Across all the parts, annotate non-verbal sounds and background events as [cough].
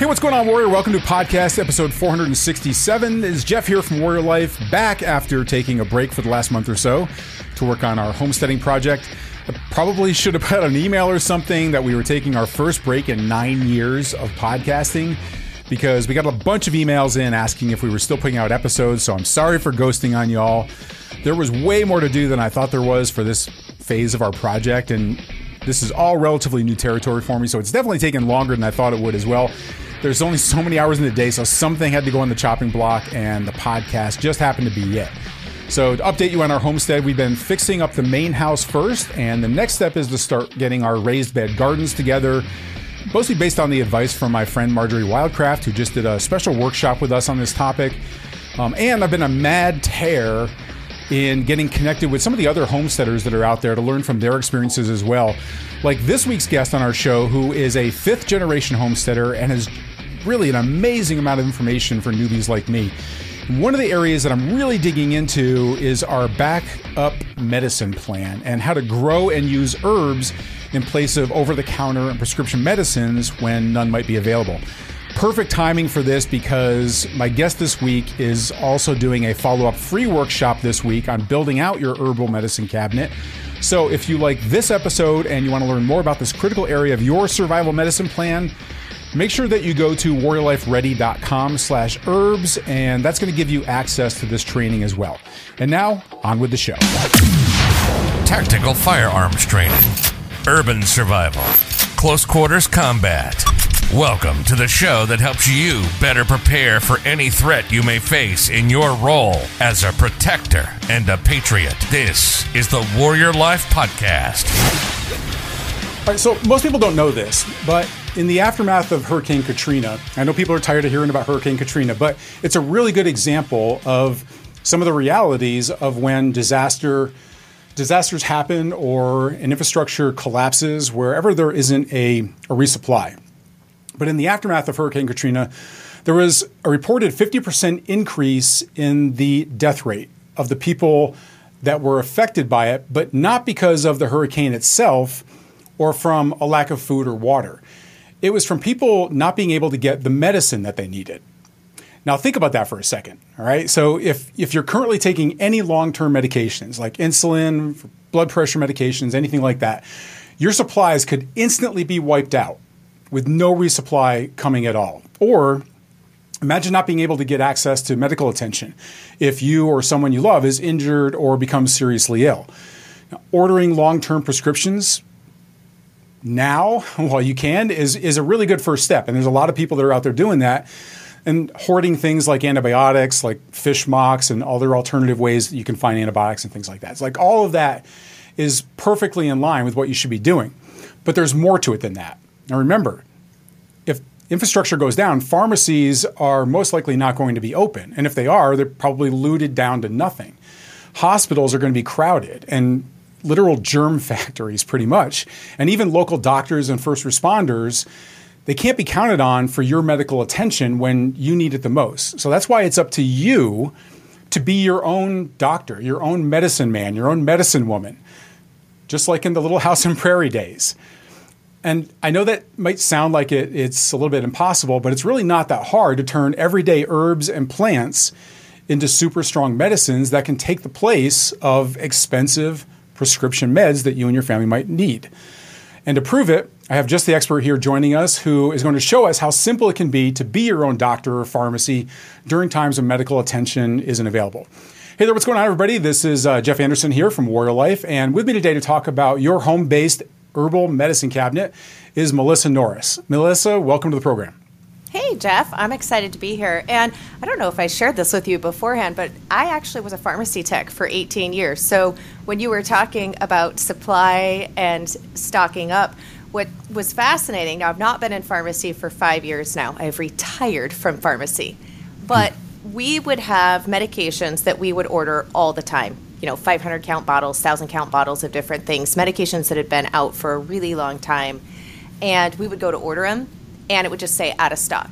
Hey, what's going on, Warrior? Welcome to podcast episode 467. Is Jeff here from Warrior Life back after taking a break for the last month or so to work on our homesteading project. I probably should have put an email or something that we were taking our first break in nine years of podcasting because we got a bunch of emails in asking if we were still putting out episodes. So I'm sorry for ghosting on y'all. There was way more to do than I thought there was for this phase of our project, and this is all relatively new territory for me. So it's definitely taken longer than I thought it would as well. There's only so many hours in the day, so something had to go on the chopping block, and the podcast just happened to be it. So, to update you on our homestead, we've been fixing up the main house first, and the next step is to start getting our raised bed gardens together. Mostly based on the advice from my friend Marjory Wildcraft, who just did a special workshop with us on this topic. Um, and I've been a mad tear in getting connected with some of the other homesteaders that are out there to learn from their experiences as well. Like this week's guest on our show, who is a fifth generation homesteader and has really an amazing amount of information for newbies like me. One of the areas that I'm really digging into is our backup medicine plan and how to grow and use herbs in place of over the counter and prescription medicines when none might be available. Perfect timing for this because my guest this week is also doing a follow up free workshop this week on building out your herbal medicine cabinet. So, if you like this episode and you want to learn more about this critical area of your survival medicine plan, Make sure that you go to warriorlifeready.com slash herbs, and that's going to give you access to this training as well. And now, on with the show. Tactical firearms training, urban survival, close quarters combat. Welcome to the show that helps you better prepare for any threat you may face in your role as a protector and a patriot. This is the Warrior Life Podcast. All right, so most people don't know this, but in the aftermath of Hurricane Katrina, I know people are tired of hearing about Hurricane Katrina, but it's a really good example of some of the realities of when disaster disasters happen or an infrastructure collapses wherever there isn't a, a resupply. But in the aftermath of Hurricane Katrina, there was a reported 50% increase in the death rate of the people that were affected by it, but not because of the hurricane itself or from a lack of food or water. It was from people not being able to get the medicine that they needed. Now think about that for a second. All right. So if if you're currently taking any long-term medications like insulin, blood pressure medications, anything like that, your supplies could instantly be wiped out with no resupply coming at all. Or imagine not being able to get access to medical attention if you or someone you love is injured or becomes seriously ill. Now, ordering long-term prescriptions now while you can is is a really good first step. And there's a lot of people that are out there doing that and hoarding things like antibiotics, like Fish Mox and other alternative ways that you can find antibiotics and things like that. It's like all of that is perfectly in line with what you should be doing. But there's more to it than that. Now remember, if infrastructure goes down, pharmacies are most likely not going to be open. And if they are, they're probably looted down to nothing. Hospitals are going to be crowded and literal germ factories, pretty much. And even local doctors and first responders, they can't be counted on for your medical attention when you need it the most. So that's why it's up to you to be your own doctor, your own medicine man, your own medicine woman, just like in the Little House on Prairie days. And I know that might sound like it, it's a little bit impossible, but it's really not that hard to turn everyday herbs and plants into super strong medicines that can take the place of expensive prescription meds that you and your family might need. And to prove it, I have just the expert here joining us who is going to show us how simple it can be to be your own doctor or pharmacy during times when medical attention isn't available. Hey there, what's going on, everybody? This is uh, Jeff Anderson here from Warrior Life, and with me today to talk about your home based herbal medicine cabinet is Melissa Norris. Melissa, welcome to the program. Hey, Jeff. I'm excited to be here. And I don't know if I shared this with you beforehand, but I actually was a pharmacy tech for 18 years. So when you were talking about supply and stocking up, what was fascinating, now I've not been in pharmacy for five years now, I've retired from pharmacy. But we would have medications that we would order all the time. You know, 500 count bottles, 1,000 count bottles of different things, medications that had been out for a really long time. And we would go to order them and it would just say out of stock.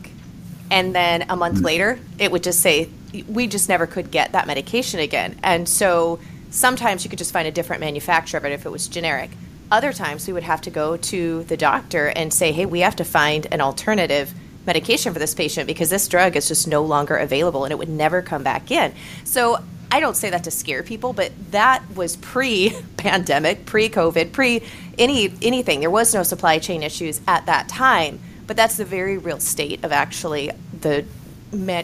And then a month hmm. later, it would just say we just never could get that medication again. And so sometimes you could just find a different manufacturer of it if it was generic. Other times we would have to go to the doctor and say, hey, we have to find an alternative medication for this patient because this drug is just no longer available and it would never come back in. So I don't say that to scare people, but that was pre-pandemic, pre-COVID, pre any anything. There was no supply chain issues at that time, but that's the very real state of actually the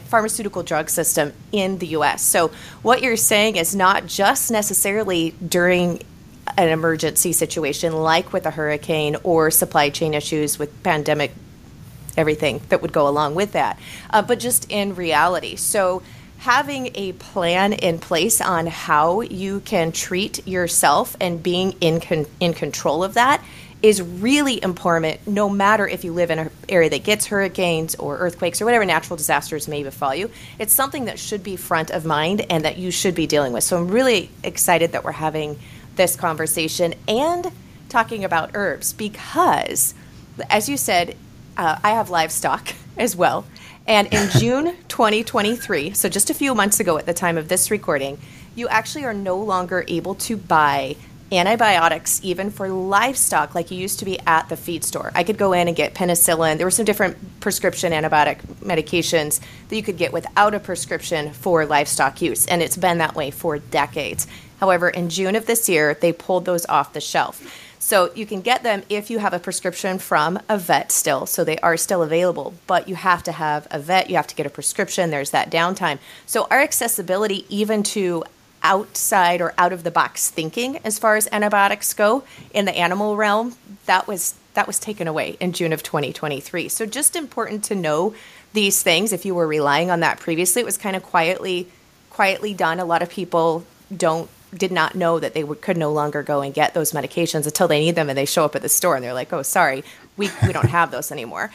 pharmaceutical drug system in the US. So what you're saying is not just necessarily during an emergency situation like with a hurricane or supply chain issues with pandemic everything that would go along with that, uh, but just in reality. So having a plan in place on how you can treat yourself and being in con- in control of that is really important no matter if you live in an area that gets hurricanes or earthquakes or whatever natural disasters may befall you. It's something that should be front of mind and that you should be dealing with. So i'm really excited that we're having this conversation and talking about herbs because as you said uh, i have livestock [laughs] as well. And in [laughs] June 2023, so just a few months ago at the time of this recording, you actually are no longer able to buy antibiotics even for livestock like you used to be at the feed store. I could go in and get penicillin. There were some different prescription antibiotic medications that you could get without a prescription for livestock use, and it's been that way for decades. However, in June of this year, they pulled those off the shelf. So you can get them if you have a prescription from a vet still. So they are still available, but you have to have a vet, you have to get a prescription, there's that downtime. So our accessibility, even to outside or out of the box thinking as far as antibiotics go in the animal realm, that was that was taken away in June of 2023. So just important to know these things if you were relying on that previously. It was kind of quietly quietly done. A lot of people don't did not know that they would, could no longer go and get those medications until they need them and they show up at the store and they're like, oh, sorry, we, we don't have those anymore.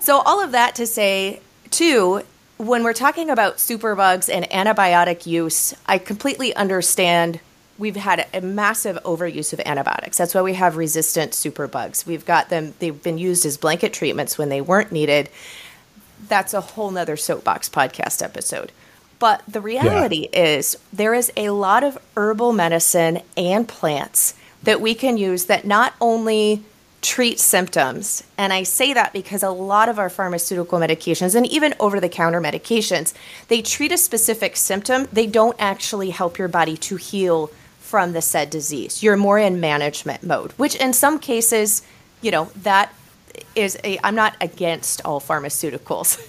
So, all of that to say, too, when we're talking about superbugs and antibiotic use, I completely understand we've had a massive overuse of antibiotics. That's why we have resistant superbugs. We've got them, they've been used as blanket treatments when they weren't needed. That's a whole nother soapbox podcast episode. But the reality yeah. is, there is a lot of herbal medicine and plants that we can use that not only treat symptoms, and I say that because a lot of our pharmaceutical medications and even over the counter medications, they treat a specific symptom, they don't actually help your body to heal from the said disease. You're more in management mode, which in some cases, you know, that is a I'm not against all pharmaceuticals,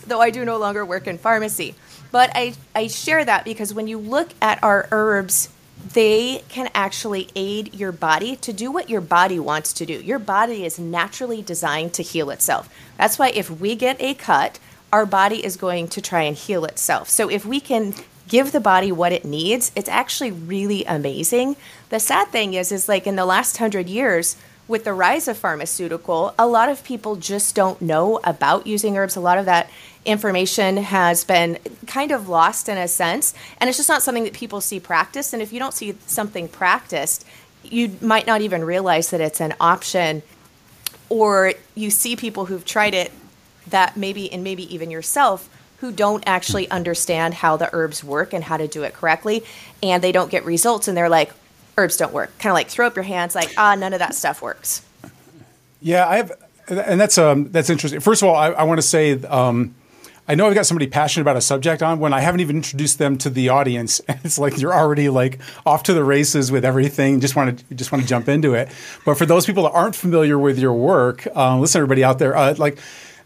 [laughs] though I do no longer work in pharmacy. But I, I share that because when you look at our herbs, they can actually aid your body to do what your body wants to do. Your body is naturally designed to heal itself. That's why if we get a cut, our body is going to try and heal itself. So if we can give the body what it needs, it's actually really amazing. The sad thing is is like in the last 100 years, with the rise of pharmaceutical, a lot of people just don't know about using herbs. A lot of that information has been kind of lost in a sense, and it's just not something that people see practiced. And if you don't see something practiced, you might not even realize that it's an option, or you see people who've tried it that maybe, and maybe even yourself, who don't actually understand how the herbs work and how to do it correctly, and they don't get results, and they're like, herbs don't work. Kind of like throw up your hands, like ah, none of that stuff works. Yeah, I have, and that's um that's interesting. First of all, I, I want to say. Um, I know I've got somebody passionate about a subject on when I haven't even introduced them to the audience. [laughs] It's like you're already like off to the races with everything. Just want to just want to jump into it. But for those people that aren't familiar with your work, uh, listen, everybody out there, uh, like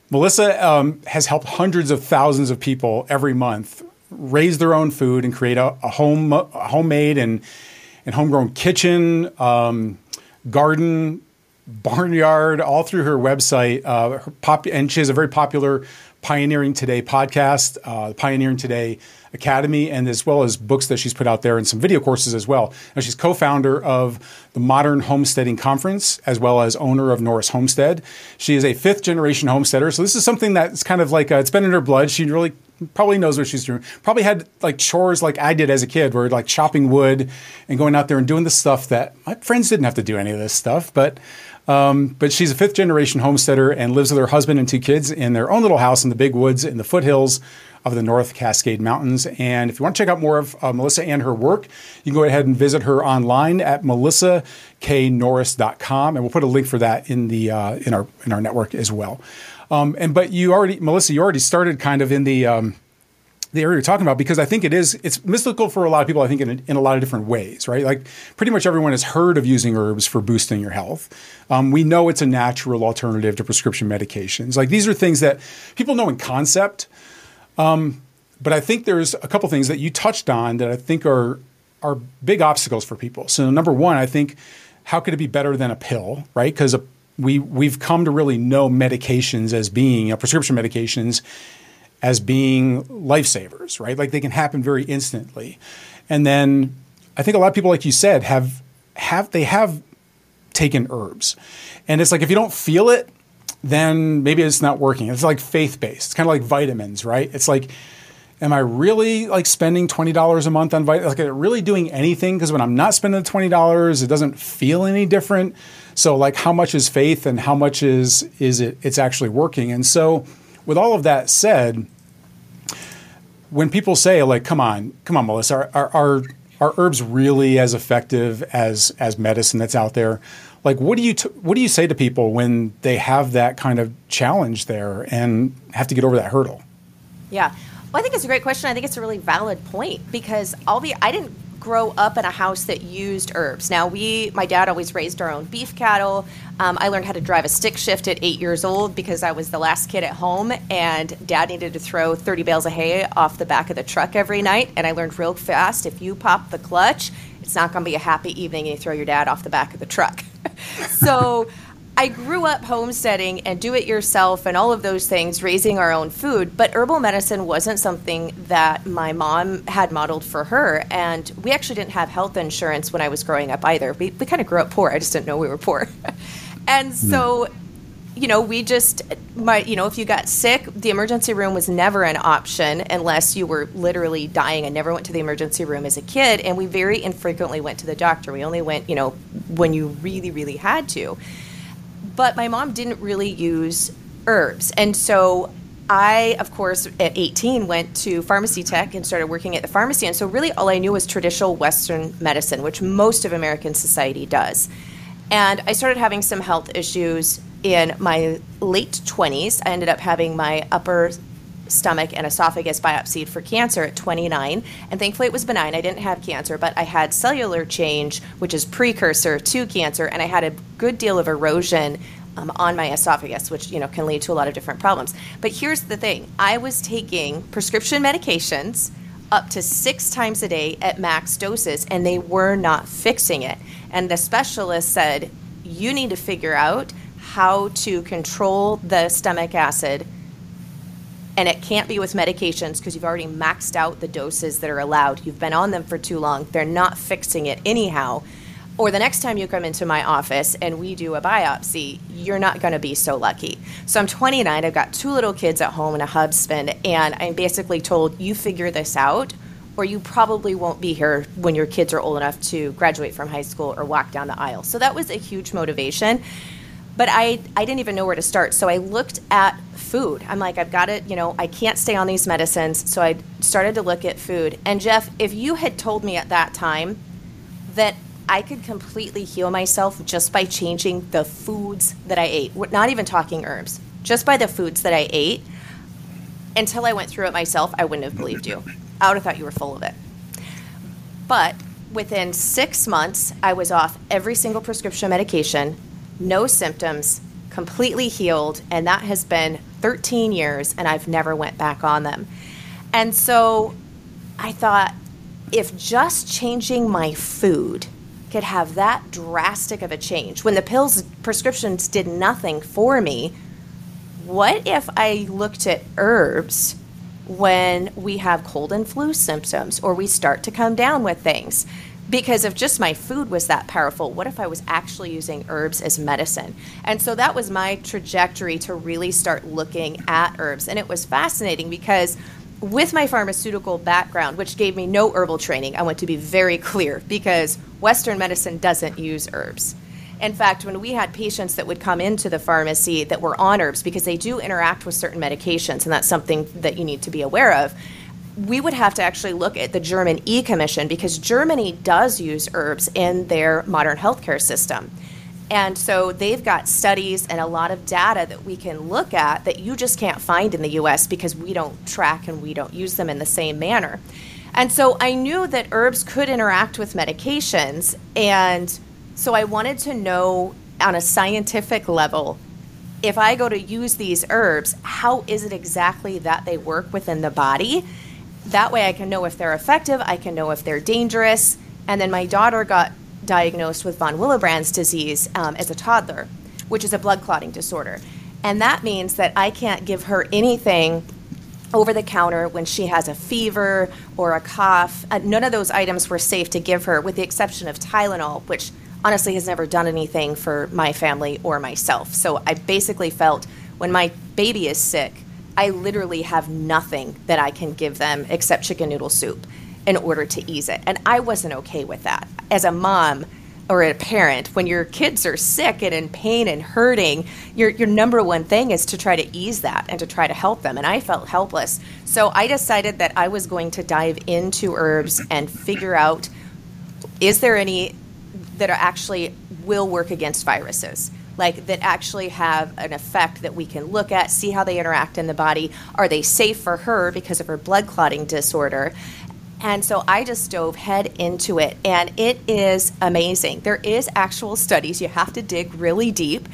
Melissa um, has helped hundreds of thousands of people every month raise their own food and create a, a home, a homemade and and homegrown kitchen, um, garden, barnyard, all through her website. Uh, her pop- and she has a very popular Pioneering Today podcast, uh, Pioneering Today Academy, and as well as books that she's put out there and some video courses as well. Now, she's co founder of the Modern Homesteading Conference, as well as owner of Norris Homestead. She is a fifth generation homesteader. So, this is something that's kind of like, uh, it's been in her blood. She really probably knows what she's doing. Probably had like chores like I did as a kid, where like chopping wood and going out there and doing the stuff that my friends didn't have to do any of this stuff. But um, but she's a fifth generation homesteader and lives with her husband and two kids in their own little house in the big woods in the foothills of the North Cascade Mountains. And if you want to check out more of uh, Melissa and her work, you can go ahead and visit her online at melissaknorris.com, and we'll put a link for that in the uh, in our in our network as well. Um, and but you already, Melissa, you already started kind of in the um, the area you're talking about because I think it is it's mystical for a lot of people. I think in in a lot of different ways, right? Like pretty much everyone has heard of using herbs for boosting your health. Um, we know it's a natural alternative to prescription medications. Like these are things that people know in concept. Um, but I think there's a couple things that you touched on that I think are are big obstacles for people. So number one, I think how could it be better than a pill, right? Because we we've come to really know medications as being uh, prescription medications as being lifesavers, right? Like they can happen very instantly. And then I think a lot of people, like you said, have have they have taken herbs, and it's like if you don't feel it, then maybe it's not working. It's like faith based. It's kind of like vitamins, right? It's like am I really like spending twenty dollars a month on vitamins? Like, really doing anything? Because when I'm not spending the twenty dollars, it doesn't feel any different. So, like, how much is faith, and how much is is it? It's actually working. And so, with all of that said, when people say like, "Come on, come on, Melissa, are, are, are herbs really as effective as as medicine that's out there? Like, what do you t- what do you say to people when they have that kind of challenge there and have to get over that hurdle? Yeah, well, I think it's a great question. I think it's a really valid point because I'll be I didn't grow up in a house that used herbs. Now, we, my dad always raised our own beef cattle. Um, I learned how to drive a stick shift at eight years old because I was the last kid at home, and dad needed to throw 30 bales of hay off the back of the truck every night. And I learned real fast if you pop the clutch, it's not going to be a happy evening and you throw your dad off the back of the truck. [laughs] so, I grew up homesteading and do it yourself and all of those things, raising our own food. But herbal medicine wasn't something that my mom had modeled for her. And we actually didn't have health insurance when I was growing up either. We, we kind of grew up poor. I just didn't know we were poor. [laughs] and hmm. so, you know, we just, my, you know, if you got sick, the emergency room was never an option unless you were literally dying. I never went to the emergency room as a kid. And we very infrequently went to the doctor. We only went, you know, when you really, really had to. But my mom didn't really use herbs. And so I, of course, at 18 went to pharmacy tech and started working at the pharmacy. And so, really, all I knew was traditional Western medicine, which most of American society does. And I started having some health issues in my late 20s. I ended up having my upper stomach and esophagus biopsied for cancer at 29 and thankfully it was benign. I didn't have cancer but i had cellular change which is precursor to cancer and i had a good deal of erosion um, on my esophagus which you know can lead to a lot of different problems. But here's the thing. I was taking prescription medications up to six times a day at max doses and they were not fixing it. And the specialist said you need to figure out how to control the stomach acid and it can't be with medications because you've already maxed out the doses that are allowed. You've been on them for too long. They're not fixing it anyhow. Or the next time you come into my office and we do a biopsy, you're not going to be so lucky. So I'm 29. I've got two little kids at home and a husband, and I'm basically told, you figure this out, or you probably won't be here when your kids are old enough to graduate from high school or walk down the aisle. So that was a huge motivation but I, I didn't even know where to start. So I looked at food. I'm like, I've got it, you know, I can't stay on these medicines. So I started to look at food. And Jeff, if you had told me at that time that I could completely heal myself just by changing the foods that I ate, not even talking herbs, just by the foods that I ate, until I went through it myself, I wouldn't have believed you. I would have thought you were full of it. But within six months, I was off every single prescription medication no symptoms, completely healed, and that has been 13 years, and I've never went back on them. And so I thought, if just changing my food could have that drastic of a change, when the pills prescriptions did nothing for me, what if I looked at herbs when we have cold and flu symptoms or we start to come down with things? Because if just my food was that powerful, what if I was actually using herbs as medicine? And so that was my trajectory to really start looking at herbs. And it was fascinating because with my pharmaceutical background, which gave me no herbal training, I want to be very [laughs] clear because Western medicine doesn't use herbs. In fact, when we had patients that would come into the pharmacy that were on herbs, because they do interact with certain medications, and that's something that you need to be aware of, we would have to actually look at the German E Commission because Germany does use herbs in their modern healthcare system. And so they've got studies and a lot of data that we can look at that you just can't find in the US because we don't track and we don't use them in the same manner. And so I knew that herbs could interact with medications. And so I wanted to know on a scientific level if I go to use these herbs, how is it exactly that they work within the body? That way I can know if they're effective, I can know if they're dangerous. And then my daughter got diagnosed with von Willebrand's disease um, as a toddler, which is a blood clotting disorder. And that means that I can't give her anything over the counter when she has a fever or a cough. Uh, none of those items were safe to give her, with the exception of Tylenol, which honestly has never done anything for my family or myself. So I basically felt when my baby is sick, I literally have nothing that I can give them except chicken noodle soup in order to ease it. And I wasn't okay with that. As a mom, or a parent, when your kids are sick and in pain and hurting, your, your number one thing is to try to ease that and to try to help them. And I felt helpless. So I decided that I was going to dive into herbs and figure out is there any that are actually will work against viruses? Like that actually have an effect that we can look at, see how they interact in the body. Are they safe for her because of her blood clotting disorder? And so I just dove head into it, and it is amazing. There is actual studies. You have to dig really deep.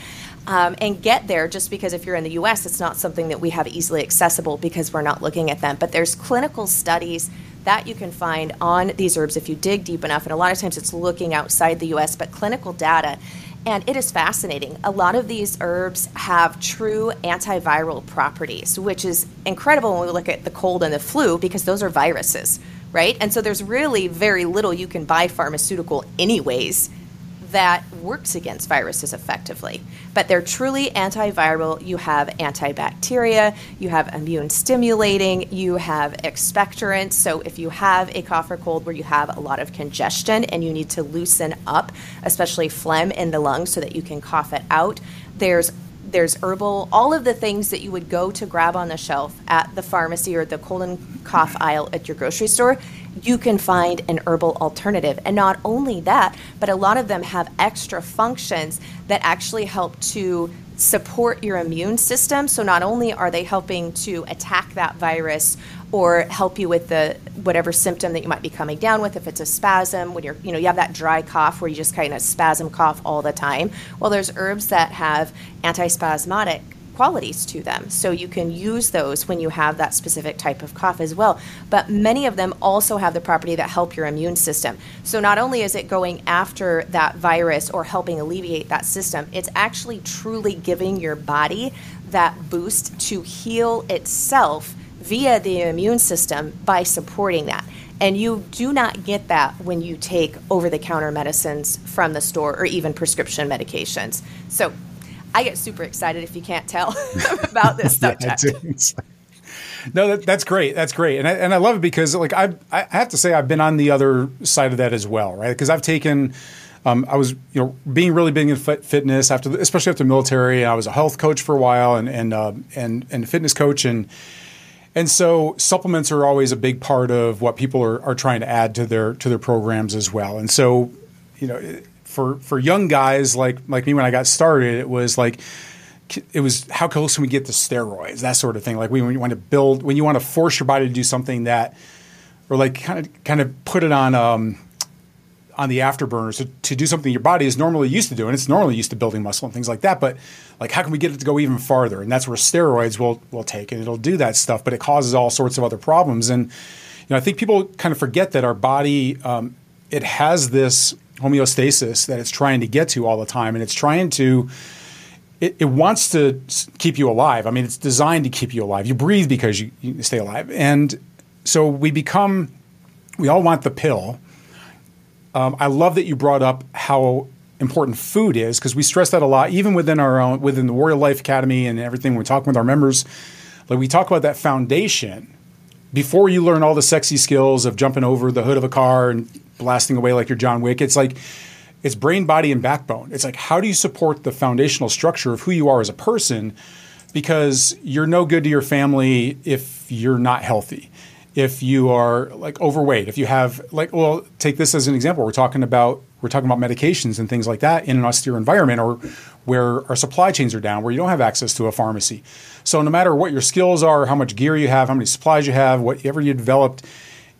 Um, and get there just because if you're in the US, it's not something that we have easily accessible because we're not looking at them. But there's clinical studies that you can find on these herbs if you dig deep enough. And a lot of times it's looking outside the US, but clinical data. And it is fascinating. A lot of these herbs have true antiviral properties, which is incredible when we look at the cold and the flu because those are viruses right? And so there's really very little you can buy pharmaceutical, anyways, that works against viruses effectively. But they're truly antiviral. You have antibacteria, you have immune stimulating, you have expectorants. So if you have a cough or cold where you have a lot of congestion and you need to loosen up, especially phlegm in the lungs so that you can cough it out, there's there's herbal, all of the things that you would go to grab on the shelf at the pharmacy or the cold and cough aisle at your grocery store, you can find an herbal alternative. And not only that, but a lot of them have extra functions that actually help to support your immune system. So not only are they helping to attack that virus or help you with the whatever symptom that you might be coming down with if it's a spasm when you're you know you have that dry cough where you just kind of spasm cough all the time. Well there's herbs that have antispasmodic qualities to them so you can use those when you have that specific type of cough as well. But many of them also have the property that help your immune system. So not only is it going after that virus or helping alleviate that system it's actually truly giving your body that boost to heal itself via the immune system by supporting that. And you do not get that when you take over the counter medicines from the store or even prescription medications. So I get super excited if you can't tell [laughs] about this [laughs] subject. no, that, that's great. That's great, and I, and I love it because like I I have to say I've been on the other side of that as well, right? Because I've taken. Um, I was, you know, being really big in fit, fitness after, especially after the military. I was a health coach for a while and and uh, and and fitness coach, and and so supplements are always a big part of what people are, are trying to add to their to their programs as well. And so, you know, for for young guys like like me when I got started, it was like it was how close can we get to steroids, that sort of thing. Like when you want to build, when you want to force your body to do something that, or like kind of kind of put it on um, on the afterburners to, to do something your body is normally used to doing. It's normally used to building muscle and things like that. But like, how can we get it to go even farther? And that's where steroids will will take, and it'll do that stuff. But it causes all sorts of other problems. And you know, I think people kind of forget that our body um, it has this homeostasis that it's trying to get to all the time, and it's trying to. It, it, wants to keep you alive. I mean, it's designed to keep you alive. You breathe because you, you stay alive, and so we become. We all want the pill, um, I love that you brought up how important food is because we stress that a lot, even within our own within the Warrior Life Academy and everything. We're talking with our members, like we talk about that foundation before you learn all the sexy skills of jumping over the hood of a car and blasting away like you're John Wick. It's like it's brain, body, and backbone. It's like how do you support the foundational structure of who you are as a person? Because you're no good to your family if you're not healthy if you are like overweight, if you have like, well, take this as an example. We're talking about we're talking about medications and things like that in an austere environment or where our supply chains are down, where you don't have access to a pharmacy. So no matter what your skills are, how much gear you have, how many supplies you have, whatever you developed,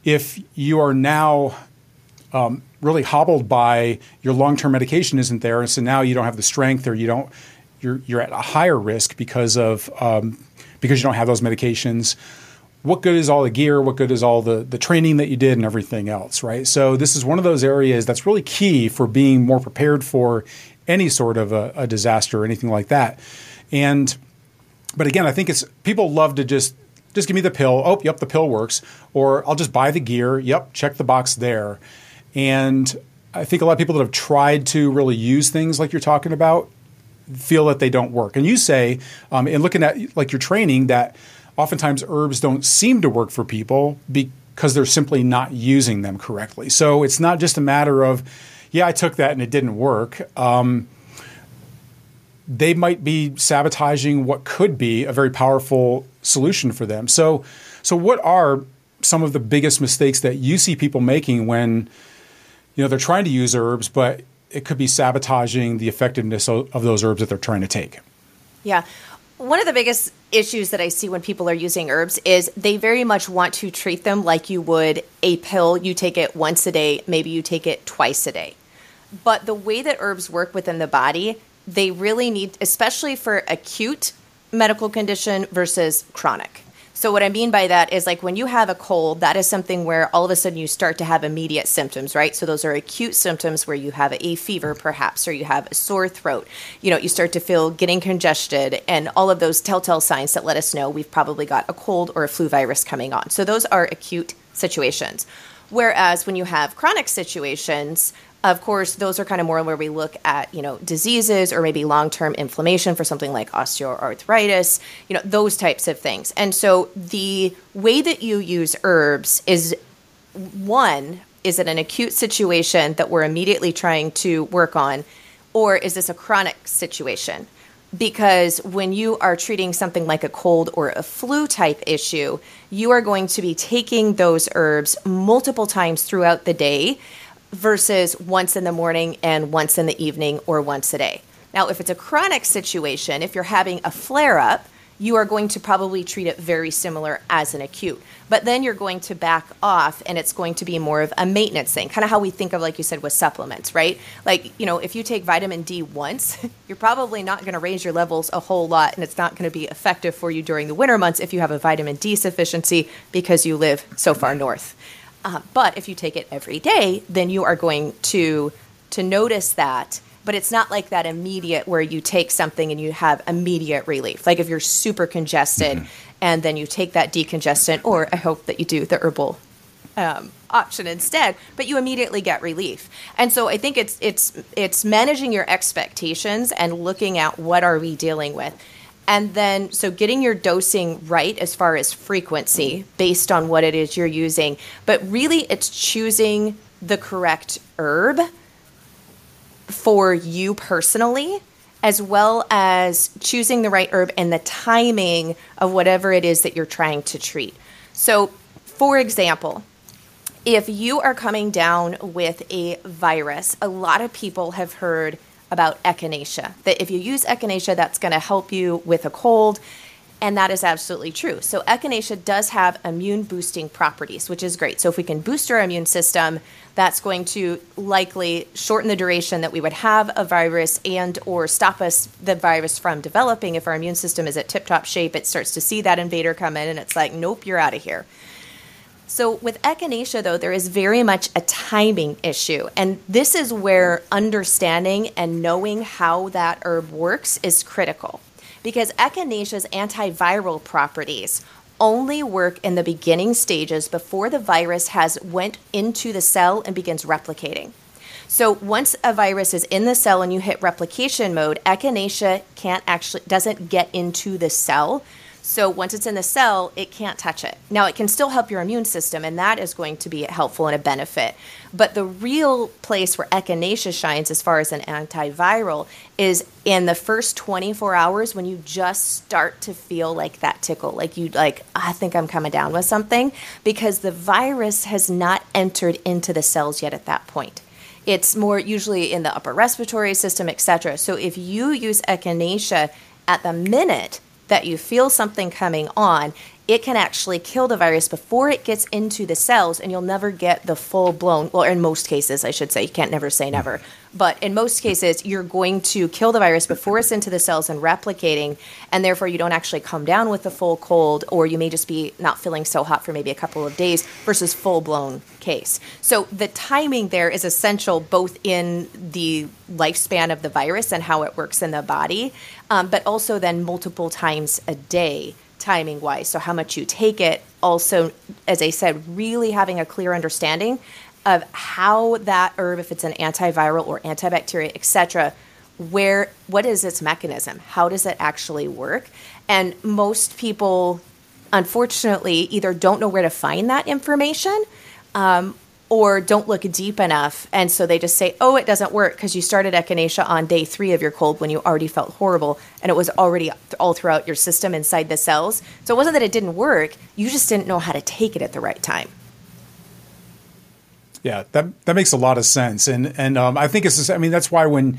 if you are now um, really hobbled by your long-term medication isn't there, and so now you don't have the strength or you don't, you're you're at a higher risk because of um, because you don't have those medications what good is all the gear? What good is all the, the training that you did and everything else, right? So this is one of those areas that's really key for being more prepared for any sort of a, a disaster or anything like that. And but again, I think it's people love to just just give me the pill. Oh, yep, the pill works. Or I'll just buy the gear. Yep, check the box there. And I think a lot of people that have tried to really use things like you're talking about feel that they don't work. And you say, um, in looking at like your training, that oftentimes herbs don't seem to work for people because they're simply not using them correctly. So it's not just a matter of, yeah, I took that and it didn't work. Um, they might be sabotaging what could be a very powerful solution for them. So, so what are some of the biggest mistakes that you see people making when you know they're trying to use herbs, but it could be sabotaging the effectiveness of, of those herbs that they're trying to take? Yeah. One of the biggest issues that I see when people are using herbs is they very much want to treat them like you would a pill. You take it once a day, maybe you take it twice a day. But the way that herbs work within the body, they really need, especially for acute medical condition versus chronic. So, what I mean by that is like when you have a cold, that is something where all of a sudden you start to have immediate symptoms, right? So, those are acute symptoms where you have a fever, perhaps, or you have a sore throat. You know, you start to feel getting congested, and all of those telltale signs that let us know we've probably got a cold or a flu virus coming on. So, those are acute situations. Whereas when you have chronic situations, of course, those are kind of more where we look at, you know, diseases or maybe long-term inflammation for something like osteoarthritis, you know, those types of things. And so the way that you use herbs is one, is it an acute situation that we're immediately trying to work on, or is this a chronic situation? Because when you are treating something like a cold or a flu type issue, you are going to be taking those herbs multiple times throughout the day versus once in the morning and once in the evening or once a day. Now, if it's a chronic situation, if you're having a flare up, you are going to probably treat it very similar as an acute. But then you're going to back off and it's going to be more of a maintenance thing, kind of how we think of, like you said, with supplements, right? Like, you know, if you take vitamin D once, [laughs] you're probably not going to raise your levels a whole lot and it's not going to be effective for you during the winter months if you have a vitamin D sufficiency because you live so far north. Uh, but if you take it every day, then you are going to to notice that. But it's not like that immediate where you take something and you have immediate relief. Like if you're super congested mm-hmm. and then you take that decongestant, or I hope that you do the herbal um, option instead, but you immediately get relief. And so I think it's it's it's managing your expectations and looking at what are we dealing with. And then, so getting your dosing right as far as frequency based on what it is you're using. But really, it's choosing the correct herb for you personally, as well as choosing the right herb and the timing of whatever it is that you're trying to treat. So, for example, if you are coming down with a virus, a lot of people have heard about echinacea. That if you use echinacea, that's going to help you with a cold. And that is absolutely true. So, echinacea does have immune boosting properties, which is great. So, if we can boost our immune system, that's going to likely shorten the duration that we would have a virus and or stop us the virus from developing if our immune system is at tip top shape it starts to see that invader come in and it's like nope you're out of here so, with echinacea, though, there is very much a timing issue. And this is where understanding and knowing how that herb works is critical. Because echinacea's antiviral properties only work in the beginning stages before the virus has went into the cell and begins replicating. So once a virus is in the cell and you hit replication mode, echinacea can't actually doesn't get into the cell. So once it's in the cell, it can't touch it. Now, it can still help your immune system, and that is going to be helpful and a benefit. But the real place where echinacea shines as far as an antiviral is in the first 24 hours when you just start to feel like that tickle, like you like, ah, I think I'm coming down with something, because the virus has not entered into the cells yet at that point It's more usually in the upper respiratory system, etc. So if you use echinacea at the minute that you feel something coming on, it can actually kill the virus before it gets into the cells, and you'll never get the full blown, well, in most cases, I should say, you can't never say hmm. never, but in most cases, you're going to kill the virus before it's into the cells and replicating, and therefore you don't actually come down with the full cold, or you may just be not feeling so hot for maybe a couple of days versus full blown case. So the timing there is essential both in the lifespan of the virus and how it works in the body, um, but also then multiple times a day timing wise. So, how much you take it. Also, as I said, really having a clear understanding of how that herb, if it's an antiviral or antibacterial, etc., where what is its mechanism? How does it actually work? And most people, unfortunately, either don't know where to find that information. Um, or don't look deep enough. And so they just say, oh, it doesn't work because you started echinacea on day three of your cold when you already felt horrible and it was already all throughout your system inside the cells. So it wasn't that it didn't work, you just didn't know how to take it at the right time. Yeah, that, that makes a lot of sense. And, and um, I think it's, I mean, that's why when,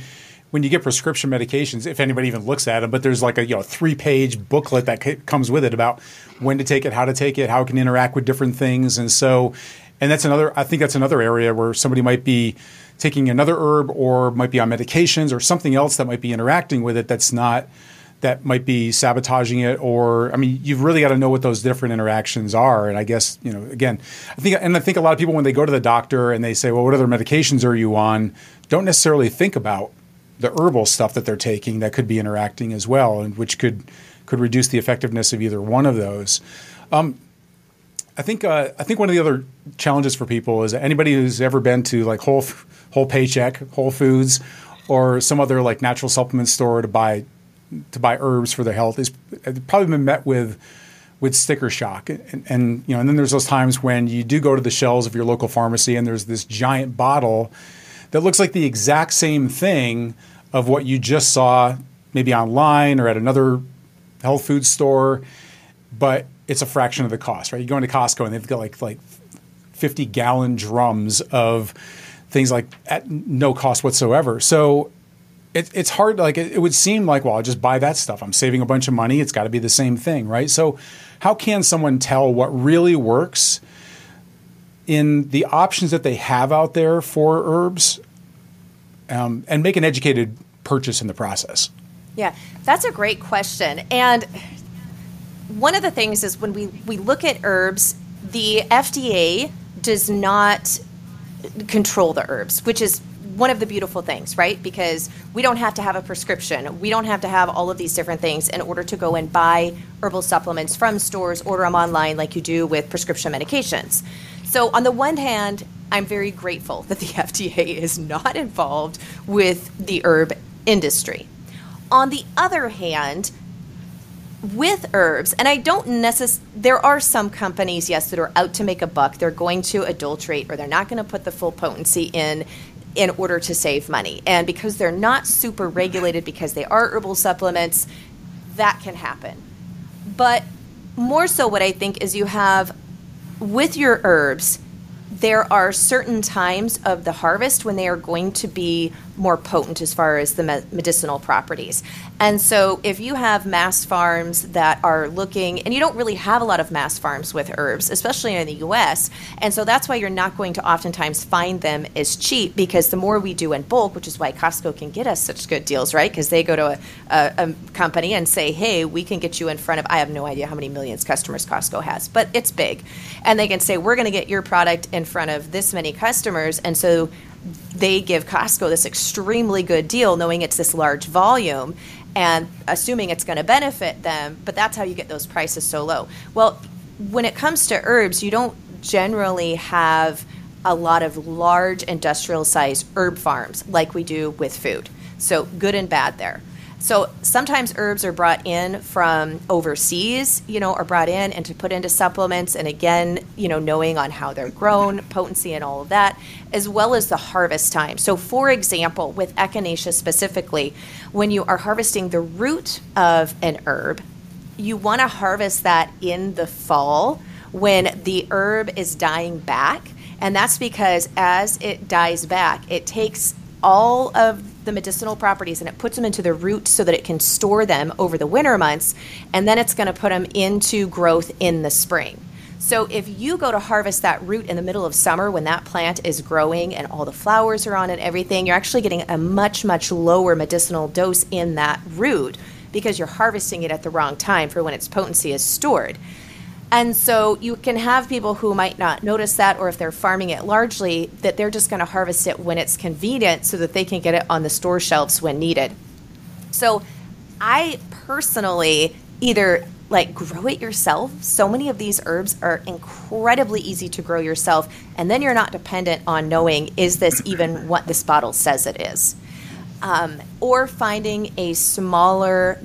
when you get prescription medications, if anybody even looks at them, but there's like a you know three page booklet that c- comes with it about when to take it, how to take it, how it can interact with different things, and so and that's another, I think that's another area where somebody might be taking another herb or might be on medications or something else that might be interacting with it that's not, that might be sabotaging it or i mean you've really got to know what those different interactions are. And i guess you know again i think and i think a lot of people when they go to the doctor and they say well what other medications are you on? don't necessarily think about the herbal stuff that they're taking that could be interacting as well and which could could reduce the effectiveness of either one of those. Um, I think uh, I think one of the other challenges for people is anybody who's ever been to like whole whole paycheck, Whole Foods, or some other like natural supplement store to buy to buy herbs for their health is uh, probably been met with with sticker shock and, and, you know and then there's those times when you do go to the shelves of your local pharmacy and there's this giant bottle that looks like the exact same thing of what you just saw maybe online or at another health food store but it's a fraction of the cost, right? You go into Costco and they've got like like 50 gallon drums of things like at no cost whatsoever. So it, it's hard. Like it, it, would seem like, well, I'll just buy that stuff. I'm saving a bunch of money. It's got to be the same thing, right? So how can someone tell what really works in the options that they have out there for herbs um, and make an educated purchase in the process? Yeah, that's a great question. And one of the things is when we, we look at herbs, the FDA does not control the herbs, which is one of the beautiful things, right? Because we don't have to have a prescription. We don't have to have all of these different things in order to go and buy herbal supplements from stores, order them online like you do with prescription medications. So, on the one hand, I'm very grateful that the [laughs] FDA is not involved with the herb industry. On the other hand, with herbs, and I don't necessarily, there are some companies, yes, that are out to make a buck. They're going to adulterate or they're not going to put the full potency in in order to save money. And because they're not super regulated because they are herbal supplements, that can happen. But more so, what I think is you have with your herbs, there are certain times of the harvest when they are going to be more potent as far as the medicinal properties. And so, if you have mass farms that are looking, and you don't really have a lot of mass farms with herbs, especially in the US, and so that's why you're not going to oftentimes find them as cheap because the more we do in bulk, which is why Costco can get us such good deals, right? Because they go to a, a, a company and say, hey, we can get you in front of, I have no idea how many millions customers Costco has, but it's big. And they can say, we're going to get your product in front of this many customers. And so they give Costco this extremely good deal, knowing it's this large volume and assuming it's going to benefit them. But that's how you get those prices so low. Well, when it comes to herbs, you don't generally have a lot of large industrial sized herb farms like we do with food. So, good and bad there. So sometimes herbs are brought in from overseas, you know, are brought in and to put into supplements. And again, you know, knowing on how they're grown, potency, and all of that, as well as the harvest time. So, for example, with echinacea specifically, when you are harvesting the root of an herb, you want to harvest that in the fall when the herb is dying back And that's because as it dies back, it takes all of the medicinal properties and it puts them into the root so that it can store them over the winter months and then it's going to put them into growth in the spring. So if you go to harvest that root in the middle of summer when that plant is growing and all the flowers are on it, everything, you're actually getting a much, much lower medicinal dose in that root because you're harvesting it at the wrong time for when its potency is stored. And so you can have people who might not notice that, or if they're farming it largely, that they're just going to harvest it when it's convenient so that they can get it on the store shelves when needed. So I personally either like grow it yourself. So many of these herbs are incredibly easy to grow yourself, and then you're not dependent on knowing is this even [clears throat] what this bottle says it is. Um, or finding a smaller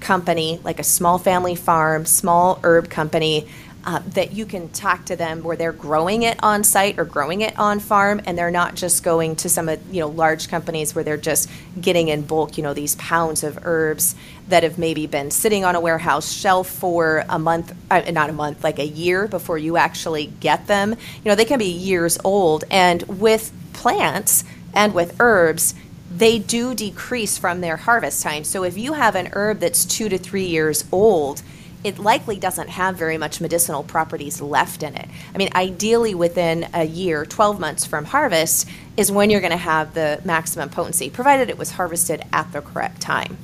company, like a small family farm, small herb company, uh, that you can talk to them where they're growing it on site or growing it on farm, and they're not just going to some of you know large companies where they're just getting in bulk, you know, these pounds of herbs that have maybe been sitting on a warehouse shelf for a month, uh, not a month, like a year before you actually get them. You know, they can be years old, and with plants and with herbs they do decrease from their harvest time. So if you have an herb that's two to three years old, it likely doesn't have very much medicinal properties left in it. I mean, ideally within a year, 12 months from harvest, is when you're going to have the maximum potency, provided it was harvested at the correct time.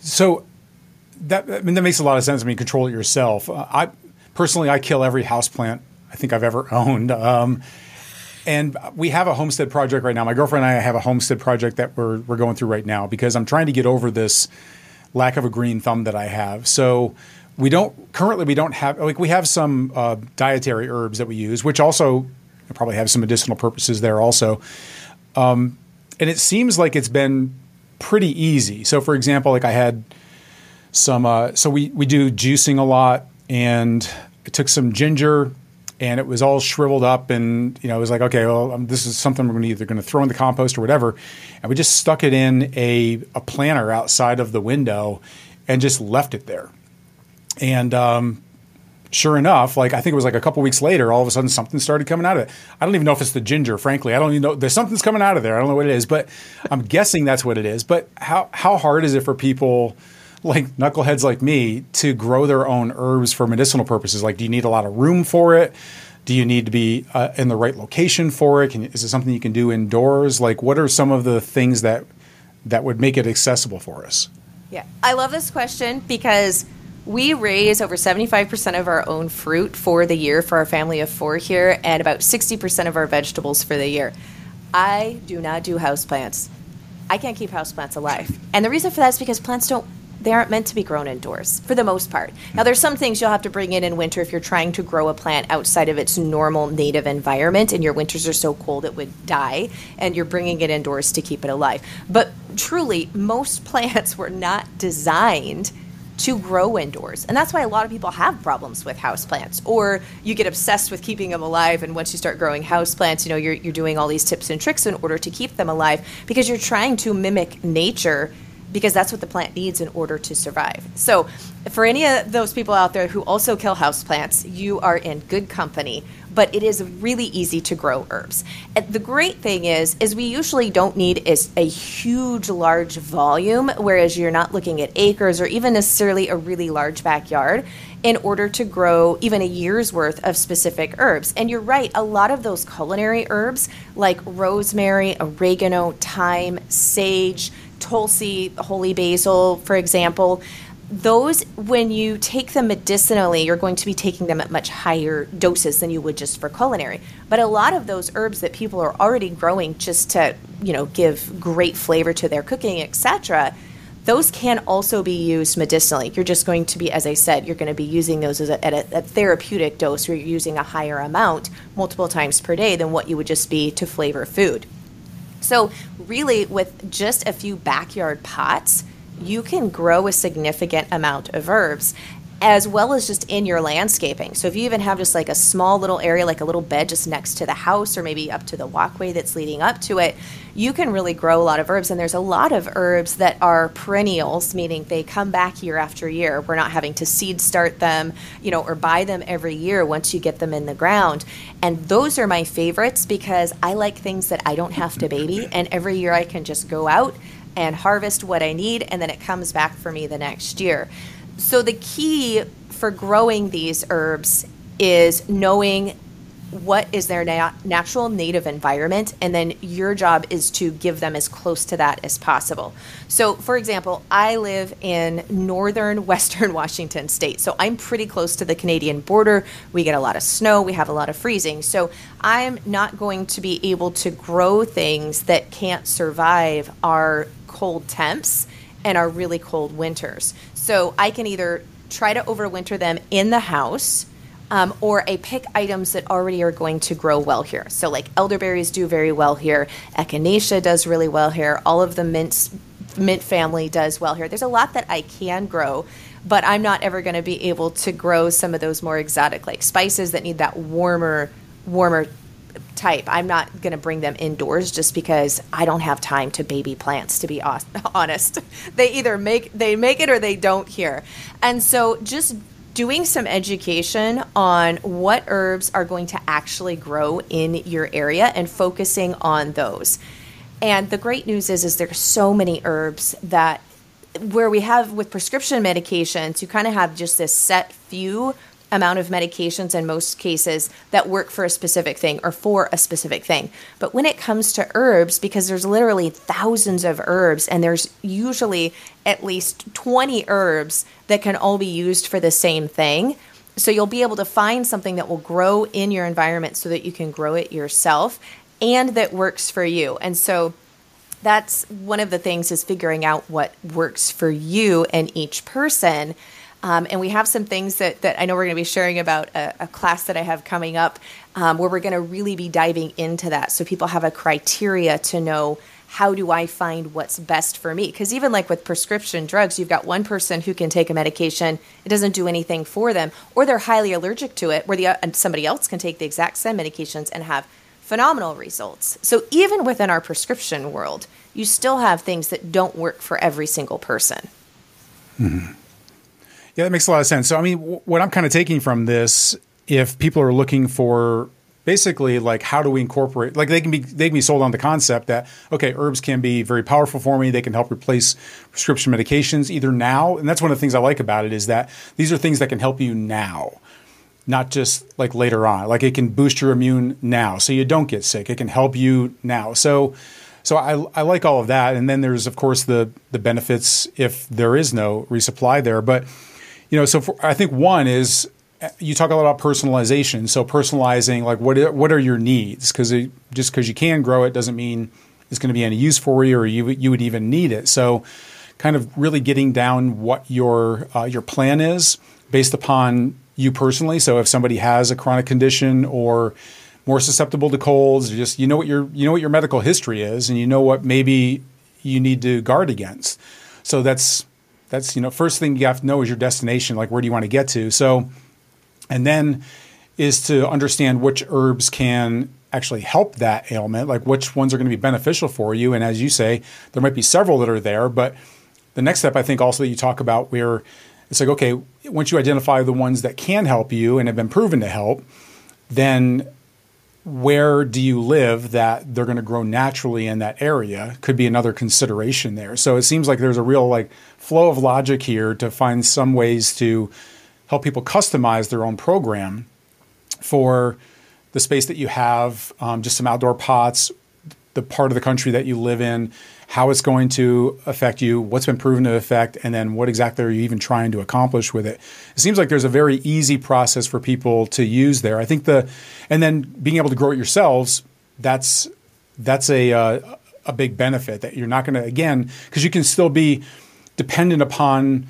So that I mean that makes a lot of sense. I mean, control it yourself. Uh, I personally, I kill every house plant I think I've ever [laughs] owned. Um, and we have a homestead project right now. My girlfriend and I have a homestead project that we're we're going through right now because I'm trying to get over this lack of a green thumb that I have. So we don't currently we don't have like we have some uh, dietary herbs that we use, which also probably have some medicinal purposes there also. Um, and it seems like it's been pretty easy. So for example, like I had some uh, so we we do juicing a lot and I took some ginger and it was all shriveled up and you know it was like okay well um, this is something we're either going to throw in the compost or whatever. And we just stuck it in a, a planter outside of the window and just left it there. And um, sure enough like i think it was like a couple weeks later all of a sudden something started coming out of it. I don't even know if it's the ginger frankly. I don't even know there's something's coming out of there. I don't know what it is but i'm guessing that's what it is. But how, how hard is it for people like knuckleheads like me to grow their own herbs for medicinal purposes? Like, do you need a lot of room for it? Do you need to be uh, in the right location for it? Can, is it something you can do indoors? Like, what are some of the things that that would make it accessible for us? Yeah, I love this question because we raise over 75% of our own fruit for the year for our family of four here, and about 60% of our vegetables for the year. I do not do houseplants. I can't keep houseplants alive. And the reason for that is because plants don't they aren't meant to be grown indoors for the most part. Now, there's some things you'll have to bring in in winter if you're trying to grow a plant outside of its normal native environment and your winters are so cold it would die and you're bringing it indoors to keep it alive. But truly, most [laughs] plants were not designed to grow indoors. And that's why a lot of people have problems with houseplants. Or you get obsessed with keeping them alive and once you start growing houseplants, you know, you're you're doing all these tips and tricks in order to keep them alive because you're trying to mimic nature because that's what the plant needs in order to survive. So, for any of those people out there who also kill houseplants, you are in good company. But it is really easy to grow herbs. And the great thing is, is we usually don't need is a huge, large volume, whereas you're not looking at acres or even necessarily a really large backyard in order to grow even a year's worth of specific herbs. And you're right, a lot of those culinary herbs like rosemary, oregano, thyme, sage, Tulsi, holy basil, for example, those, when you take them medicinally, you're going to be taking them at much higher doses than you would just for culinary. But a lot of those herbs that people are already growing just to, you know, give great flavor to their cooking, etc., those can also be used medicinally. You're just going to be, as I said, you're going to be using those a, at a, a, therapeutic dose where you're using a higher amount multiple times per day than what you would just be to flavor food. So, really, with just a few backyard pots, you can grow a significant amount of herbs as well as just in your landscaping. So if you even have just like a small little area, like a little bed just next to the house or maybe up to the walkway that's leading up to it, you can really grow a lot of herbs. And there's a lot of herbs that are perennials, meaning they come back year after year. We're not having to seed start them, you know, or buy them every year once you get them in the ground. And those are my favorites because I like things that I don't have to baby. And every year I can just go out and harvest what I need, and then it comes back for me the next year. So the key for growing these herbs is knowing what is their na- natural native environment and then your job is to give them as close to that as possible. So for example i live in northern [laughs] western washington state so i'm pretty close to the canadian border. We get a lot of snow we have a lot of freezing. So i'm not going to be able to grow things that can't survive our cold temps and our really cold winters. So i can either try to overwinter them in the house um, or I pick items that already are going to grow well here. So, like elderberries do very well here, echinacea does really well here, all of the mints, mint family does well here. There's a lot that I can grow, but I'm not ever going to be able to grow some of those more exotic, like spices that need that warmer, warmer type. I'm not going to bring them indoors just because I don't have time to baby plants to be [laughs] honest. They either make they make it or they don't here. And so just doing some education on what herbs are going to actually grow in your area and focusing on those. And the great news is is there's so many herbs that where we have with prescription medications, you kind of have just this set few amount of medications in most cases that work for a specific thing or for a specific thing. But when it comes to herbs, because there's literally thousands of herbs and there's usually at least 20 herbs that can all be used for the same thing. So you'll be able to find something that will grow in your environment so that you can grow it yourself and that works for you. And so that's one of the things is figuring out what works for you and each person um, and we have some things that, that I know we're going to be sharing about a, a, class that I have coming up um, where we're going to really be diving into that. So people have a criteria to know how do I find what's best for me? Because even like with prescription drugs, you've got one person who can take a medication, it doesn't do anything for them, or they're highly allergic to it, where the, uh, somebody else can take the exact same medications and have phenomenal results. So even within our prescription world, you still have things that don't work for every single person. Mm-hmm. Yeah, that makes a lot of sense. So, I mean, w- what I'm kind of taking from this, if people are looking for basically like how do we incorporate like they can be they can be sold on the concept that okay herbs can be very powerful for me. They can help replace prescription medications either now. And that's one of the things i like about it is that these are things that can help you now not just like later on. Like it can boost your immune now so you don't get sick. It can help you now. So so I, I like all of that. And then there's of course the the benefits if there is no resupply there. But you know, so for, I think one is you talk a lot about personalization. So personalizing, like what what are your needs? Because just because you can grow it doesn't mean it's going to be any use for you, or you you would even need it. So, kind of really getting down what your uh, your plan is based upon you personally. So if somebody has a chronic condition or more susceptible to colds, just you know what your you know what your medical history is, and you know what maybe you need to guard against. So that's that's you know first thing you have to know is your destination like where do you want to get to? So and then is to understand which herbs can actually help that ailment like which ones are going to be beneficial for you. And as you say there might be several that are there but the next step i think also that you talk about where it's like okay once you identify the ones that can help you and have been proven to help then where do you live that they're going to grow naturally in that area could be another consideration there. So it seems like there's a real like flow of logic here to find some ways to help people customize their own program for the space that you have, um, just some outdoor pots, the part of the country that you live in, how it's going to affect you, what's been proven to affect, and then what exactly are you even trying to accomplish with it. It seems like there's a very easy process for people to use there. I think the, and then being able to grow it yourselves, that's that's a uh, a big benefit that you're not going to again because you can still be dependent upon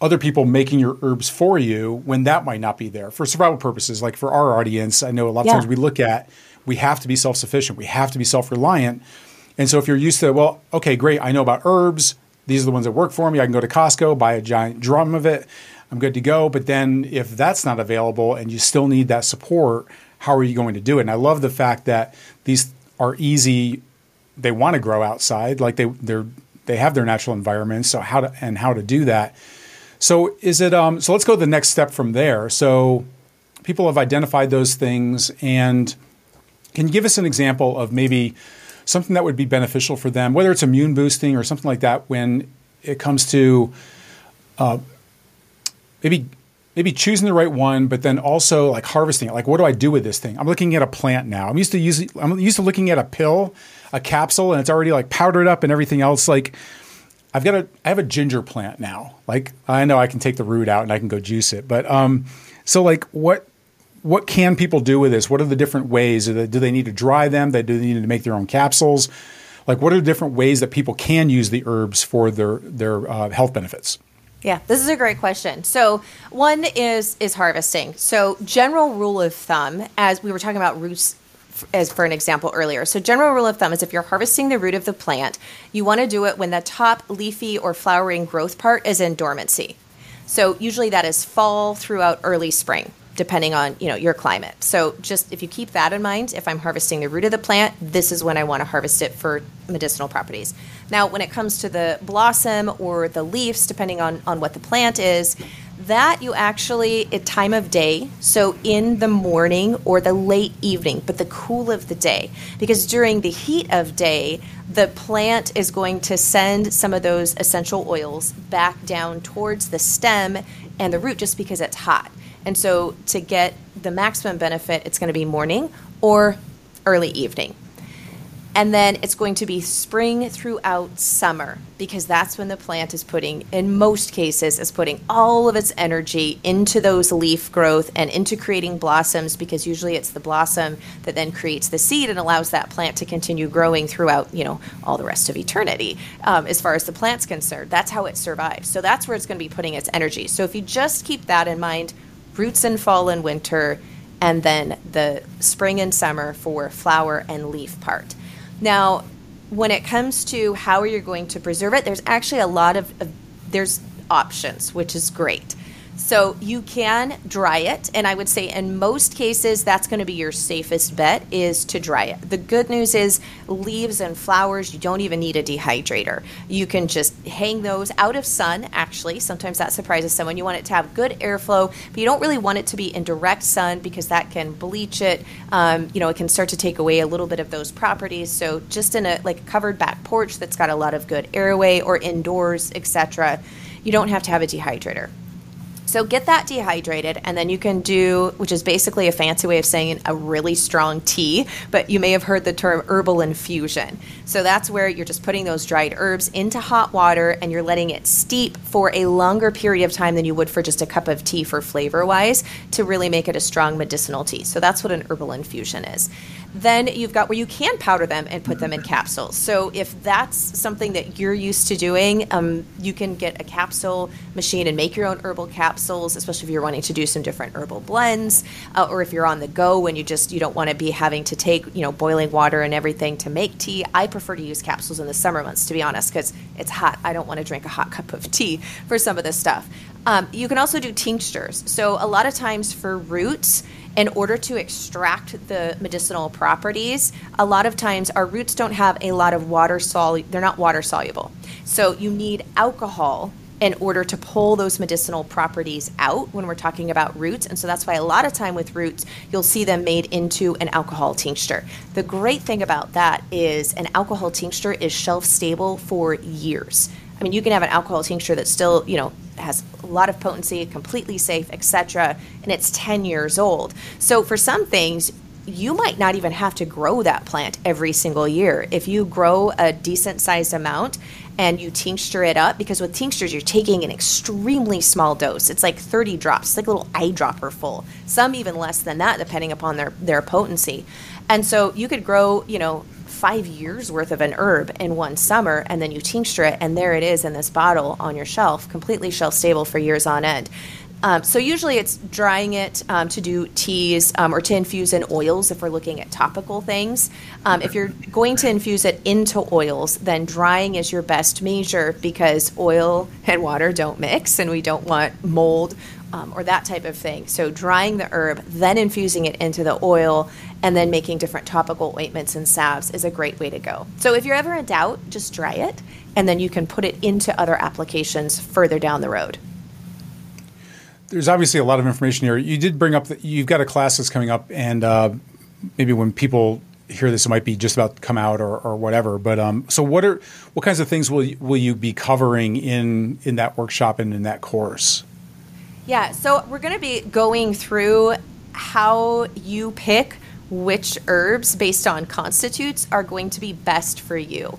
other people making your herbs for you when that might not be there for survival purposes. Like for our audience, I know a lot of yeah. times we look at we have to be self sufficient, we have to be self reliant and so if you're used to, well, okay, great, I know about herbs. These are the ones that work for me. I can go to Costco, buy a giant drum of it. I'm good to go. But then if that's not available and you still need that support, how are you going to do it? And I love the fact that these are easy they want to grow outside, like they they're they have their natural environment. So how to and how to do that. So is it um so let's go to the next step from there. So people have identified those things and can you give us an example of maybe something that would be beneficial for them, whether it's immune boosting or something like that when it comes to uh, maybe maybe choosing the right one, but then also like harvesting it. Like, what do I do with this thing? I'm looking at a plant now. I'm used to using. I'm used to looking at a pill, a capsule, and it's already like powdered up and everything else. Like, I've got a. I have a ginger plant now. Like, I know I can take the root out and I can go juice it. But um, so like, what what can people do with this? What are the different ways? Do they need to dry them? Do they need to make their own capsules? Like, what are the different ways that people can use the herbs for their their uh, health benefits? Yeah, this is a great question. So, one is is harvesting. So, general rule of thumb, as we were talking about roots as for an example earlier. So, general rule of thumb is if you're harvesting the root of the plant, you want to do it when the top leafy or flowering growth part is in dormancy. So, usually that is fall throughout early spring depending on you know your climate. So just if you keep that in mind, if I'm harvesting the root of the plant, this is when I want to harvest it for medicinal properties. Now, when it comes to the blossom or the leaves, depending on on what the plant is, that you actually at time of day, so in the morning or the late evening, but the cool of the day, because during the heat of day, the plant is going to send some of those essential oils back down towards the stem and the root just because it's hot. And so to get the maximum benefit, it's going to be morning or early evening. And then it's going to be spring throughout summer because that's when the plant is putting, in most cases, is putting all of its energy into those leaf growth and into creating blossoms because usually it's the blossom that then creates the seed and allows that plant to continue growing throughout, you know, all the rest of eternity. Um, as far as the plant's concerned, that's how it survives. So that's where it's going to be putting its energy. So if you just keep that in mind, roots in fall and winter, and then the spring and summer for flower and leaf part. Now, when it comes to how are you going to preserve it, there's actually a lot of, of there's options, which is great. So you can dry it, and I would say in most cases that's going to be your safest bet is to dry it. The good news is leaves and flowers you don't even need a dehydrator. You can just hang those out of sun. Actually, sometimes that surprises someone. You want it to have good airflow, but you don't really want it to be in direct sun because that can bleach it. Um, you know, it can start to take away a little bit of those properties. So just in a like covered back porch that's got a lot of good airway or indoors, etc. You don't have to have a dehydrator. So get that dehydrated, and then you can do, which is basically a fancy way of saying a really strong tea, but you may have heard the term herbal infusion. So that's where you're just putting those dried herbs into hot water and you're letting it steep for a longer period of time than you would for just a cup of tea for flavor wise to really make it a strong medicinal tea. So that's what an herbal infusion is. Then you've got where you can powder them and put them in capsules. So if that's something that you're used to doing, um, you can get a capsule machine and make your own herbal capsules, especially if you're wanting to do some different herbal blends, uh, or if you're on the go and you just you don't want to be having to take you know boiling water and everything to make tea. I prefer to use capsules in the summer months, to be honest, because it's hot. I don't want to drink a hot cup of tea for some of this stuff. Um, you can also do tinctures. So a lot of times for roots in order to extract the medicinal properties, a lot of times our roots don't have a lot of water soluble, they're not water soluble. So you need alcohol in order to pull those medicinal properties out when we're talking about roots. And so that's why a lot of time with roots, you'll see them made into an alcohol tincture. The great thing about that is an alcohol tincture is shelf stable for years. I mean, you can have an alcohol tincture that still, you know, has a lot of potency, completely safe, etc., and it's 10 years old. So for some things, you might not even have to grow that plant every single year. If you grow a decent sized amount and you tincture it up, because with tinctures, you're taking an extremely small dose. It's like 30 drops, it's like a little eyedropper full. Some even less than that, depending upon their, their potency. And so you could grow, you know, five years worth of an herb in one summer and then you tincture it and there it is in this bottle on your shelf completely shelf stable for years on end um, so usually it's drying it um, to do teas um, or to infuse in oils if we're looking at topical things. Um, if you're going to infuse it into oils, then drying is your best measure because oil and water don't mix, and we don't want mold um, or that type of thing. So, drying the herb, then infusing it into the oil, and then making different topical ointments and salves is a great way to go. So, if you're ever in doubt, just dry it, and then you can put it into other applications further down the road. There's obviously a lot of information here. You did bring up that you've got a class that's coming up, and uh, maybe when people hear this, it might be just about to come out or, or whatever. But um, so, what are what kinds of things will you, will you be covering in in that workshop and in that course? Yeah, so we're going to be going through how you pick which herbs based on constitutes are going to be best for you.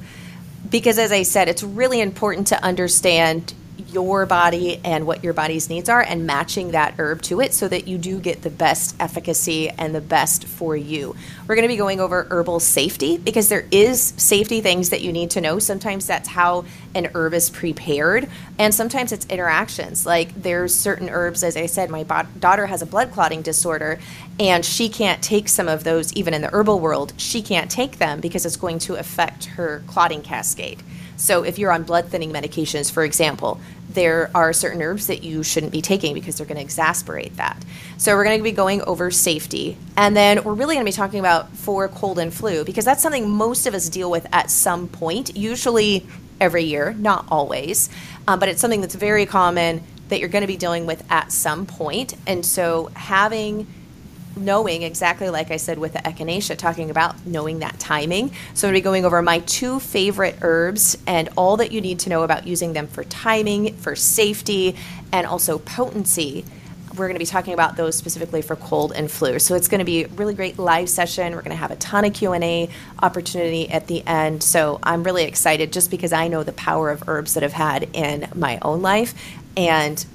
Because as I said, it's really important to understand your body and what your body's needs are and matching that herb to it so that you do get the best efficacy and the best for you. We're going to be going over herbal safety because there is safety things that you need to know. Sometimes that's how an herb is prepared and sometimes it's interactions. Like there's certain herbs as I said my bo- daughter has a blood clotting disorder and she can't take some of those even in the herbal world. She can't take them because it's going to affect her clotting cascade. So, if you're on blood thinning medications, for example, there are certain herbs that you shouldn't be taking because they're going to exasperate that. So, we're going to be going over safety. And then we're really going to be talking about for cold and flu because that's something most of us deal with at some point, usually every year, not always. Um, but it's something that's very common that you're going to be dealing with at some point. And so, having knowing exactly like I said with the echinacea, talking about knowing that timing. So I'm going to be going over my two favorite herbs and all that you need to know about using them for timing, for safety, and also potency. We're going to be talking about those specifically for cold and flu. So it's going to be a really great live session. We're going to have a ton of Q&A opportunity at the end. So I'm really excited just because I know the power of herbs that I've had in my own life and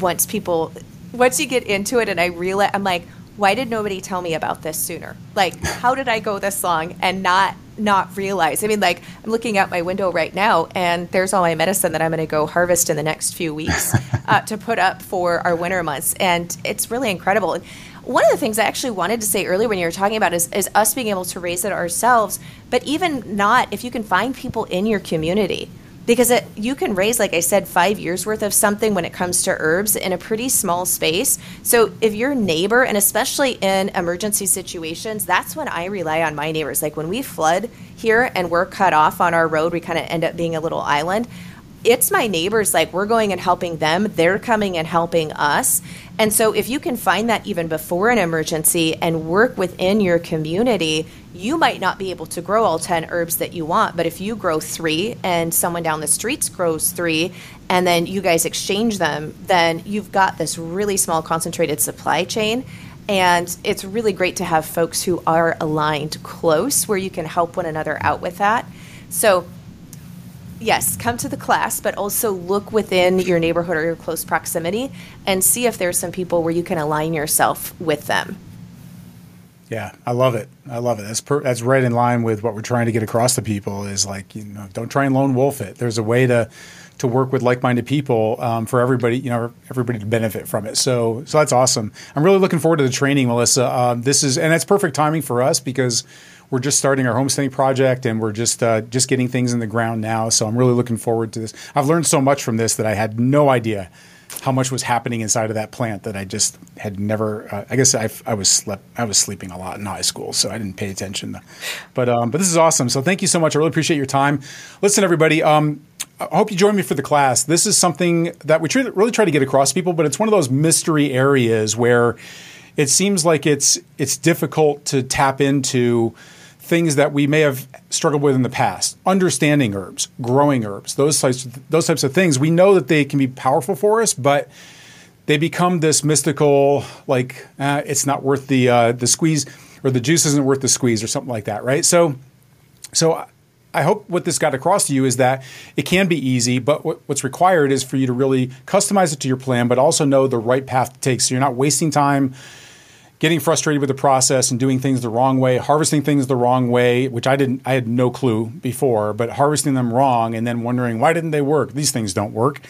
once people once you get into it and I realize I'm like why did nobody tell me about this sooner? Like, how did I go this long and not not realize? I mean, like, I'm looking out my window right now, and there's all my medicine that I'm going to go harvest in the next few weeks [laughs] uh, to put up for our winter months, and it's really incredible. And one of the things I actually wanted to say earlier when you were talking about is, is us being able to raise it ourselves, but even not if you can find people in your community because it, you can raise like i said five years worth of something when it comes to herbs in a pretty small space. So if your neighbor and especially in emergency situations that's when i rely on my neighbors. Like when we flood here and we're cut off on our road we kind of end up being a little island it's my neighbors like we're going and helping them. They're coming and helping us. And so if you can find that even before an emergency and work within your community you might not be able to grow all 10 herbs that you want. But if you grow 3 and someone down the streets grows 3 and then you guys exchange them then you've got this really small concentrated supply chain. And it's really great to have folks who are aligned close where you can help one another out with that. So yes, come to the class, but also look within your neighborhood or your close proximity and see if there's some people where you can align yourself with them. Yeah, I love it. I love it. That's per, that's right in line with what we're trying to get across to people. Is like you know, don't try and lone wolf it. There's a way to to work with like-minded people um, for everybody. You know, everybody to benefit from it. So so that's awesome. I'm really looking forward to the training, Melissa. Um, this is and that's perfect timing for us because we're just starting our homesteading project and we're just uh, just getting things in the ground now. So I'm really looking forward to this. I've learned so much from this that I had no idea how much was happening inside of that plant that I just had never. Uh, I guess I, I was slept. I was sleeping a lot in high school, so I didn't pay attention. But um, but this is awesome. So thank you so much. I really appreciate your time. Listen, everybody. Um, I hope you join me for the class. This is something that we try, really try to get across to people, but it's one of those mystery areas where it seems like it's it's difficult to tap into things that we may have struggled with in the past. Understanding herbs, growing herbs, those types of, those types of things. We know that they can be powerful for us, but they become this mystical, like uh, it's not worth the uh, the squeeze, or the juice isn't worth the squeeze, or something like that, right? So, so I hope what this got across to you is that it can be easy, but what, what's required is for you to really customize it to your plan, but also know the right path to take, so you're not wasting time getting frustrated with the process and doing things the wrong way, harvesting things the wrong way, which I didn't I had no clue before, but harvesting them wrong and then wondering why didn't they work? These things don't work.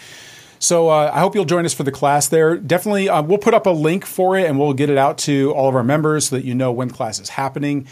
So uh, I hope you'll join us for the class there. Definitely, uh, we'll put up a link for it and we'll get it out to all of our members so that you know when class is happening.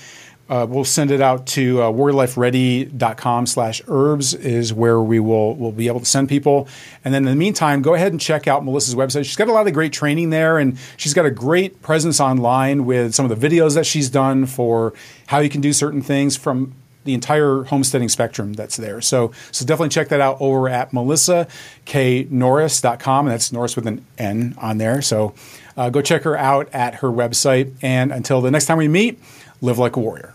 Uh, we'll send it out to uh, warriorlifeready.com slash herbs is where we will will be able to send people. And then in the meantime, go ahead and check out Melissa's website. She's got a lot of great training there, and she's got a great presence online with some of the videos that she's done for how you can do certain things from the entire homesteading spectrum that's there. So, so definitely check that out over at melissaknorris.com. And that's Norris with an N on there. So uh, go check her out at her website. And until the next time we meet, live like a warrior.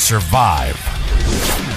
survive.